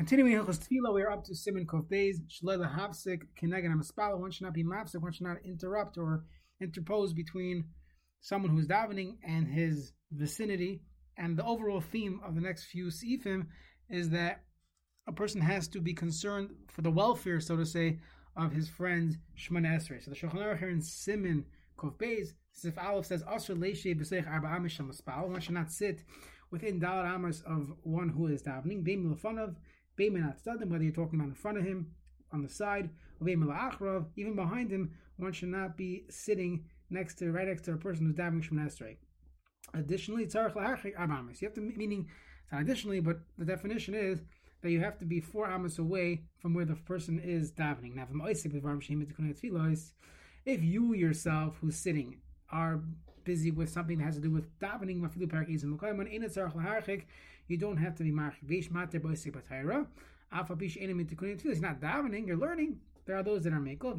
Continuing Hilchos Tefillah, we are up to Siman Kov Beis, Shleila Hafsik, Kenegan Amaspala. One should not be mafsik, one should not interrupt or interpose between someone who's davening and his vicinity. And the overall theme of the next few Sifim is that a person has to be concerned for the welfare, so to say, of his friend Shemon Esrei. So the Shulchan Aruch here in Siman Kov Beis, Sif Aleph says, Asr Leishe B'Seich Arba Amish One should not sit within Dalar Amos of one who is davening. Beim Lefanov, Beim Atzadim, whether you're talking about in front of him, on the side, La'achrav, even behind him, one should not be sitting next to, right next to a person who's davening Shemon Esrei. Additionally, Tzarech La'achrik Arba Amos. You have to, meaning, not additionally, but the definition is that you have to be four amos away from where the person is davening. Now, if you yourself, who's sitting, are busy with something that has to do with davening, you don't have to be marchik. He's not davening, you're learning. There are those that are mekel.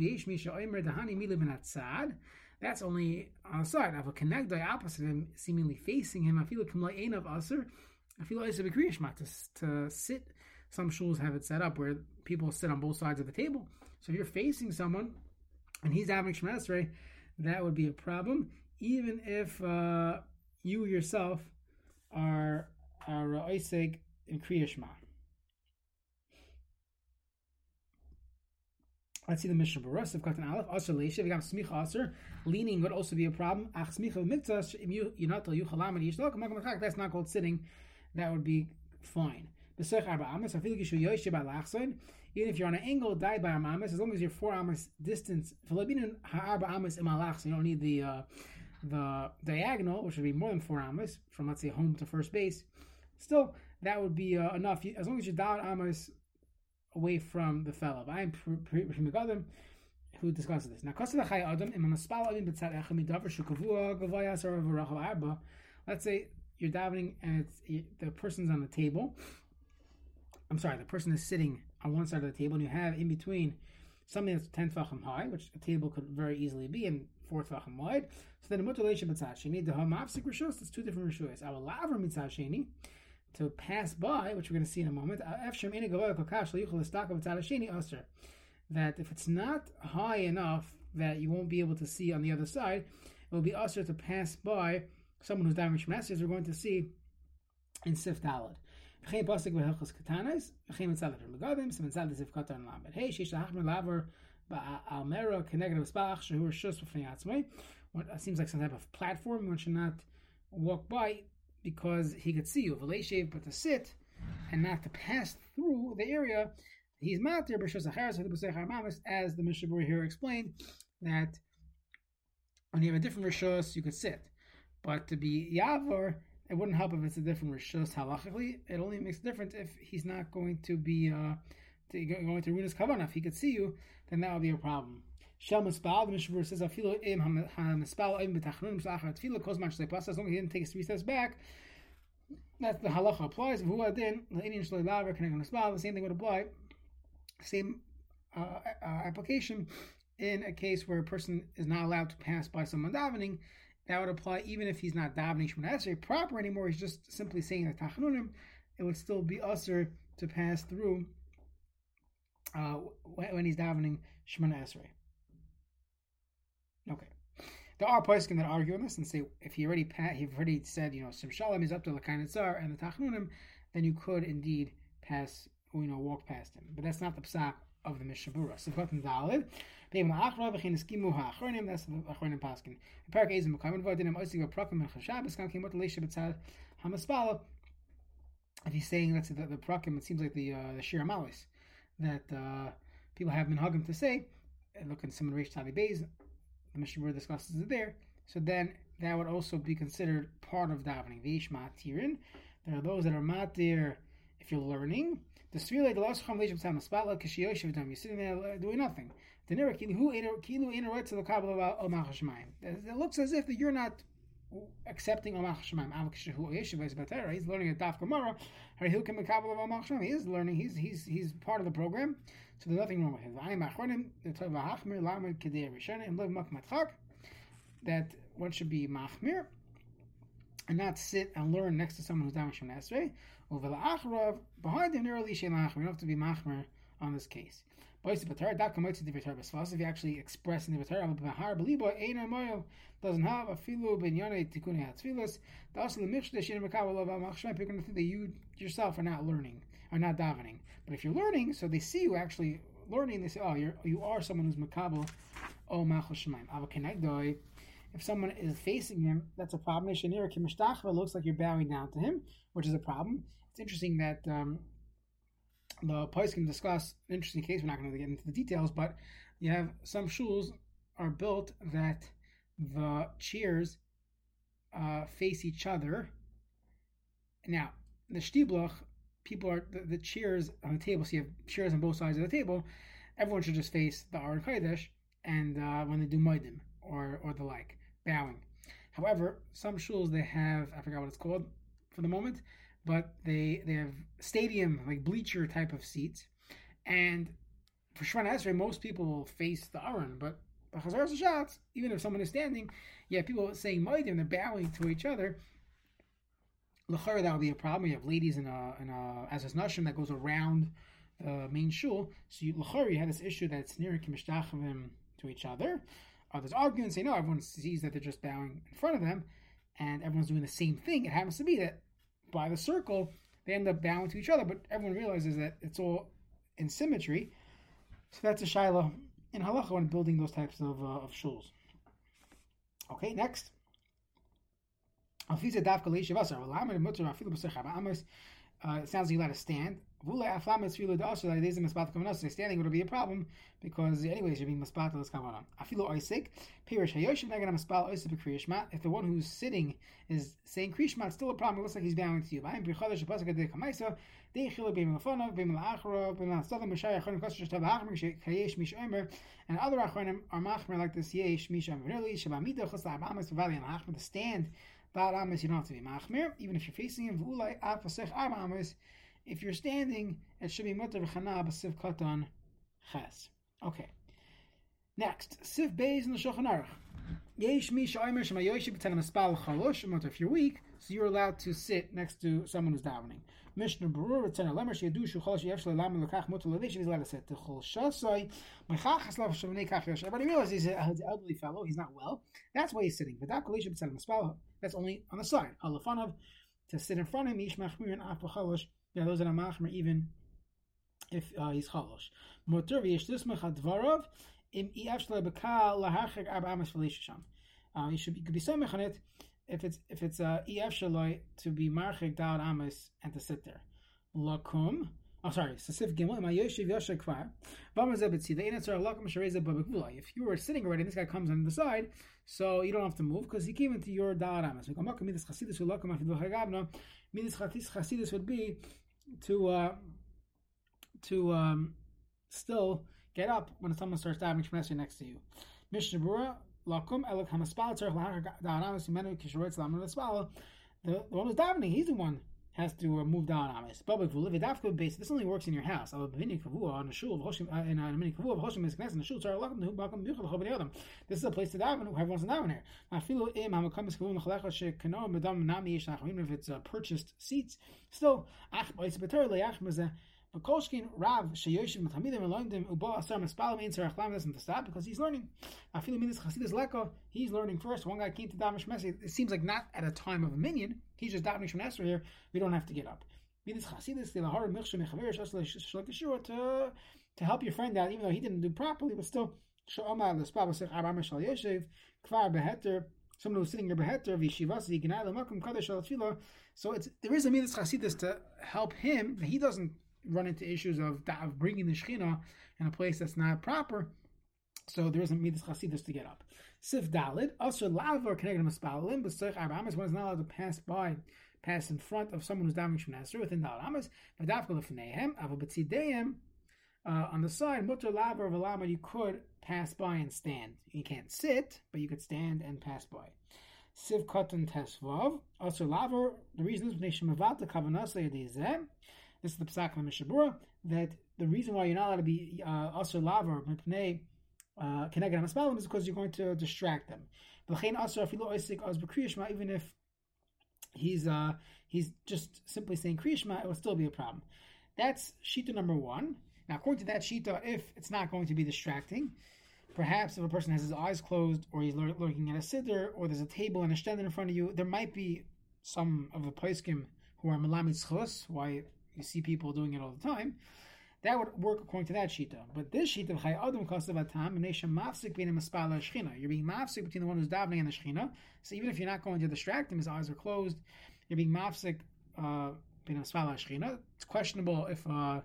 That's only on the side. Of a connect the opposite him, seemingly facing him. I feel like of aser. I feel like it's a to sit some shuls have it set up where people sit on both sides of the table. So if you're facing someone and he's having Shemesrei, that would be a problem, even if uh, you yourself are are Iseg in Kriyashma. Let's see the Mishnah Berurah of Katan Aleph. If you have Smicha Aser, leaning would also be a problem. Ach Smicha Mitzvah, not til Yuchalam and Yishlok. that's not called sitting. That would be fine. Even if you're on an angle, die by amas, as long as you're four amas distance, you don't need the uh, the diagonal, which would be more than four amas from let's say home to first base. Still, that would be uh, enough as long as you're down amas away from the fellow. I am Megadim who discusses this. Now, let's say you're davening and it's the person's on the table I'm sorry, the person is sitting on one side of the table, and you have in between something that's 10 tefachim high, which a table could very easily be, and 4 tefachim wide. So then, the mutilation b'tzad sheni, the hamafsik rishos, it's two different rishos. Our laver mitzad sheni, to pass by, which we're going to see in a moment, that if it's not high enough that you won't be able to see on the other side, it will be usher to pass by someone who's damaged from as we're going to see in Sif Dalad. V'chein posik v'hilchus katanas, v'chein mitzad l'fer megadim, so mitzad l'zivkot on lamed. Hey, sheish l'hach melaver ba'almera k'neged v'spach, shehu r'shus v'fnei atzmei. It seems like some type of platform, one should not walk by because he could see you. V'leishev, but to sit and not to pass through the area, he's matir b'shus acharis v'hibusei harmamis, as the Mishnah Berurah here explained, that when you have a different rishos, you could sit. But to be yavar, it wouldn't help if it's a different rishos halachically. It only makes a difference if he's not going to be uh, to, going to ruin his kavanah. If he could see you, then that would be a problem. Shel mispal, the Mishnah says, "Afilu im hamispal im betachnun misachar tefila kos mach pas." As long as he didn't take three steps back, that's the halacha applies. Who adin leinian shlei laver connecting mispal. The same thing would apply. Same uh, uh, application in a case where a person is not allowed to pass by someone davening that would apply even if he's not davening Shemona Esrei proper anymore. He's just simply saying the Tachanunim. It would still be usher to pass through uh, when he's davening Shemona Esrei. Okay. There are poskim that argue on this and say if he already pa- he already said you know Sim Shalom is up to Lakan Tzar and the Tachanunim, then you could indeed pass you know walk past him. But that's not the psak of the Mishnah Berurah. So Dalid. If he's saying that's the, the prakim, it seems like the uh, the Shir Amalis that uh, people have been hugging to say. And look in Siman Reish Tavi Beis, the Mishnah discusses it there. So then that would also be considered part of davening. V'ish matirin. There are those that are matir if you're learning. The Srila the last Leishim Tam Spatla Kishiyoshiv You're sitting there uh, doing nothing. It looks as if you're not accepting Omach Shemaim. He's learning a Daf Gemara. He is learning. He's he's he's part of the program. So there's nothing wrong with him. That one should be machmir and not sit and learn next to someone who's damaged from Esrei. Over the Achrav, behind him, nearly Shelach. We don't have to be Machmer on this case. You actually express in the Torah, doesn't have a filu tikune hatfilas. The also the mishde shin mekabel of machshmep. You're going that you yourself are not learning, are not davening. But if you're learning, so they see you actually learning, they say, oh, you're you are someone who's makabel. Oh, machal shemaim. Avakenegdoi. If someone is facing him, that's a problem. It looks like you're bowing down to him, which is a problem. It's interesting that um, the Pais can discuss an interesting case. We're not going to get into the details, but you have some shuls are built that the chairs uh, face each other. Now, the shtiblach, people are the, the, chairs on the table. So you have chairs on both sides of the table. Everyone should just face the Aron Kodesh, and uh, when they do moedim or or the like, bowing. However, some shuls they have I forgot what it's called for the moment but they they have stadium like bleacher type of seats, and for Shemana Esrei, most people will face the Aron, but Chazar shots, even if someone is standing, yeah, people saying Moedim, they're bowing to each other. L'chara, that would be a problem. You have ladies in a in a as nashim that goes around the main shul. So you, l'chara, you have this issue that it's near kimishtachavim to each other. Others argue and say no, everyone sees that they're just bowing in front of them, and everyone's doing the same thing. It happens to be that by the circle, they end up bowing to each other, but everyone realizes that it's all in symmetry. So that's a shiloh in halacha when building those types of, uh, of shuls. Okay, next. Uh, it sounds like you let it stand. Standing would be a problem because anyways you're being maspata this kavana. Afilu oisik pirish hayoshiv neged maspal oisik kriyishma. If the one who's sitting is saying kriyishma, it's still a problem. It looks like he's bowing to you. Vayim brichodesh pasuk adei kamaisa dei chilu b'im lefonov b'im la'achro b'im la'asavim b'shai achonim kosher shtav ha'achmer kayesh mish omer and other achronim are machmer like this yesh mish omer. Really shabamida chos la'abamas v'vali and ha'achmer to stand. Ba'al amas you don't have to be machmer even if you're facing him. V'ulai afasech arba amas if you're standing, it should be mutter v'chana b'siv katan ches. Okay. Next, siv beis in the Shulchan Aruch. Yesh mi sh'omer shemayoshi b'tan maspal chalosh. If you're weak, so you're allowed to sit next to someone who's davening. Mishnah Berurah Tzena Lemer Shedu Shu Chol Sheyev Shle Lam Lekach Mutter Levish. He's allowed to sit to Chol Shasoi. Mechachas Lav Shavnei Kach Yosh. Everybody realizes he's an elderly fellow. He's not well. That's why he's sitting. V'dak Kolish B'Tzena Maspal. That's only on the side. Halafanov to sit in front of him. Ish Machmir and Af Chalosh. Yeah, those that are machmer even if uh, he's chalosh. Motor v'yeshlismach advarov im shlo bekal lahachik arba amas sham. Uh, you should be, could be so on it if it's if it's uh, to be marchik dal amas and to sit there. Lakum. I'm oh, sorry. Sasif gimel. My yoshiv yosha kvar. Vamazebetzi. The inatzar lakum shareza babakvula. If you were sitting already, this guy comes on the side, so you don't have to move because he came into your dal amas. Midas chasidus ulakum afidu chagabna. Midas chasidus would be to uh, to um, still get up when someone starts davening Shemesri next to you. Mishnah. The one who's davening, he's the one has to uh, move down amis. But if you live base, this only works in your house. Adam. This is a place to daven, everyone's daven here. Nachamim, if it's uh, purchased seats, still, V'kolshkin Rav sheyoshiv mitamidim eloimdim ubo asar mispal means Rachlam doesn't stop because he's learning. I feel minis chasidus leko. He's learning first. One guy came to daven shmesi. It seems like not at a time of a minion. He's just davening shmesi here. We don't have to get up. Minis chasidus the lahar milchshem mechaver shas to to help your friend out, even though he didn't do properly, but still. Someone who's sitting there beheter v'shivasi gnai l'makom kadosh al So it's there is a midas chasidus to help him. He doesn't run into issues of, of bringing the Shechina in a place that's not proper. So there isn't midas chasidus to get up. Sif dalid also lavar connected maspalim, but seich arbamas one is not allowed to pass by, pass in front of someone who's davening shemnesser within dalad amas. V'davka lefneihem avo betzideim. Uh, on the side, mutter lavar v'lama, you could pass by and stand. You can't sit, but you could stand and pass by. Siv katan tesvav. Also lavar. The reason is neshemavata kavanasa yadizeh. This is the Pesach of Mishnah Berurah, that the reason why you're not allowed to be uh, Lava or Mipnei uh, Keneged HaMaspalim is because you're going to distract them. Even if he's uh he's just simply saying Krishma, it will still be a problem. That's Shita number one. Now, according to that Shita, if it's not going to be distracting, perhaps if a person has his eyes closed or he's looking at a siddur or there's a table and a stand in front of you, there might be some of the Paiskim who are Malamid why you see people doing it all the time. That would work according to that shita. But this shita, Chay Adam Kasav and Nesha Mafsik being a Maspala Shechina. You're being Mafsik between the one who's davening and the Shechina. So even if you're not going to distract him, his eyes are closed, you're being Mafsik uh, being a Maspala. It's questionable if uh,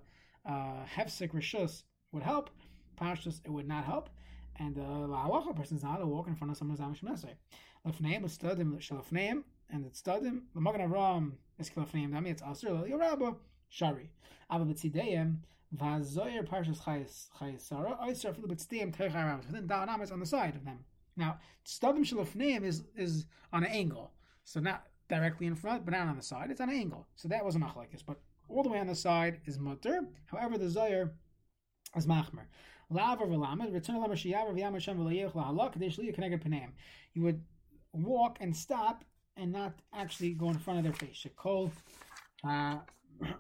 uh, Hefsik Rishus would help. Pashtus, it would not help. And uh, person is not to walk in front of someone's Amish Messer. Lefneim, Stadim, Shalafneim, and it's Stadim, the Magan Avram, is Kilafneim, that means it's Asr, Yorabba, Shari. Abba B'tzideyim, Vazoyer Parshas Chayesara, Oyser for the B'tzideyim, Terech Within Da'anam is on the side of them. Now, Stadim Shalafneim is, is on an angle. So not directly in front, but not on the side. It's on an angle. So that was a machlekes. But all the way on the side is mutter. However, the Zoyer is machmer. You would walk and stop and not actually go in front of their face. Shekol, uh, uh,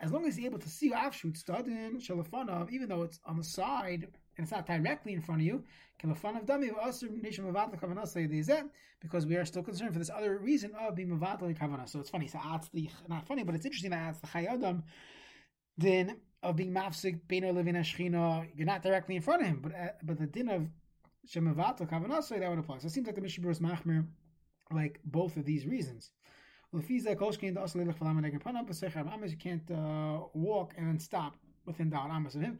as long as he's able to see afshut stadin shalafanav, even though it's on the side and it's not directly in front of you, because we are still concerned for this other reason of being mavatl kavana. So it's funny. So not funny, but it's interesting that it's the chayadam. Then of being mafsik beino living ashchina, you're not directly in front of him, but uh, but the din of shemavato kavanasai that would apply. So it seems like the Mishnah is machmer like both of these reasons. You can't uh, walk and then stop within Da'at Amas of him.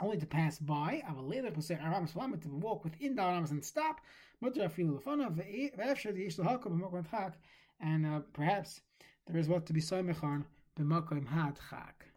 Only to pass by. Amas Lamet to walk within Da'at Amas and stop. And uh, perhaps there is what to be Soymech on B'Mokom Had Chak.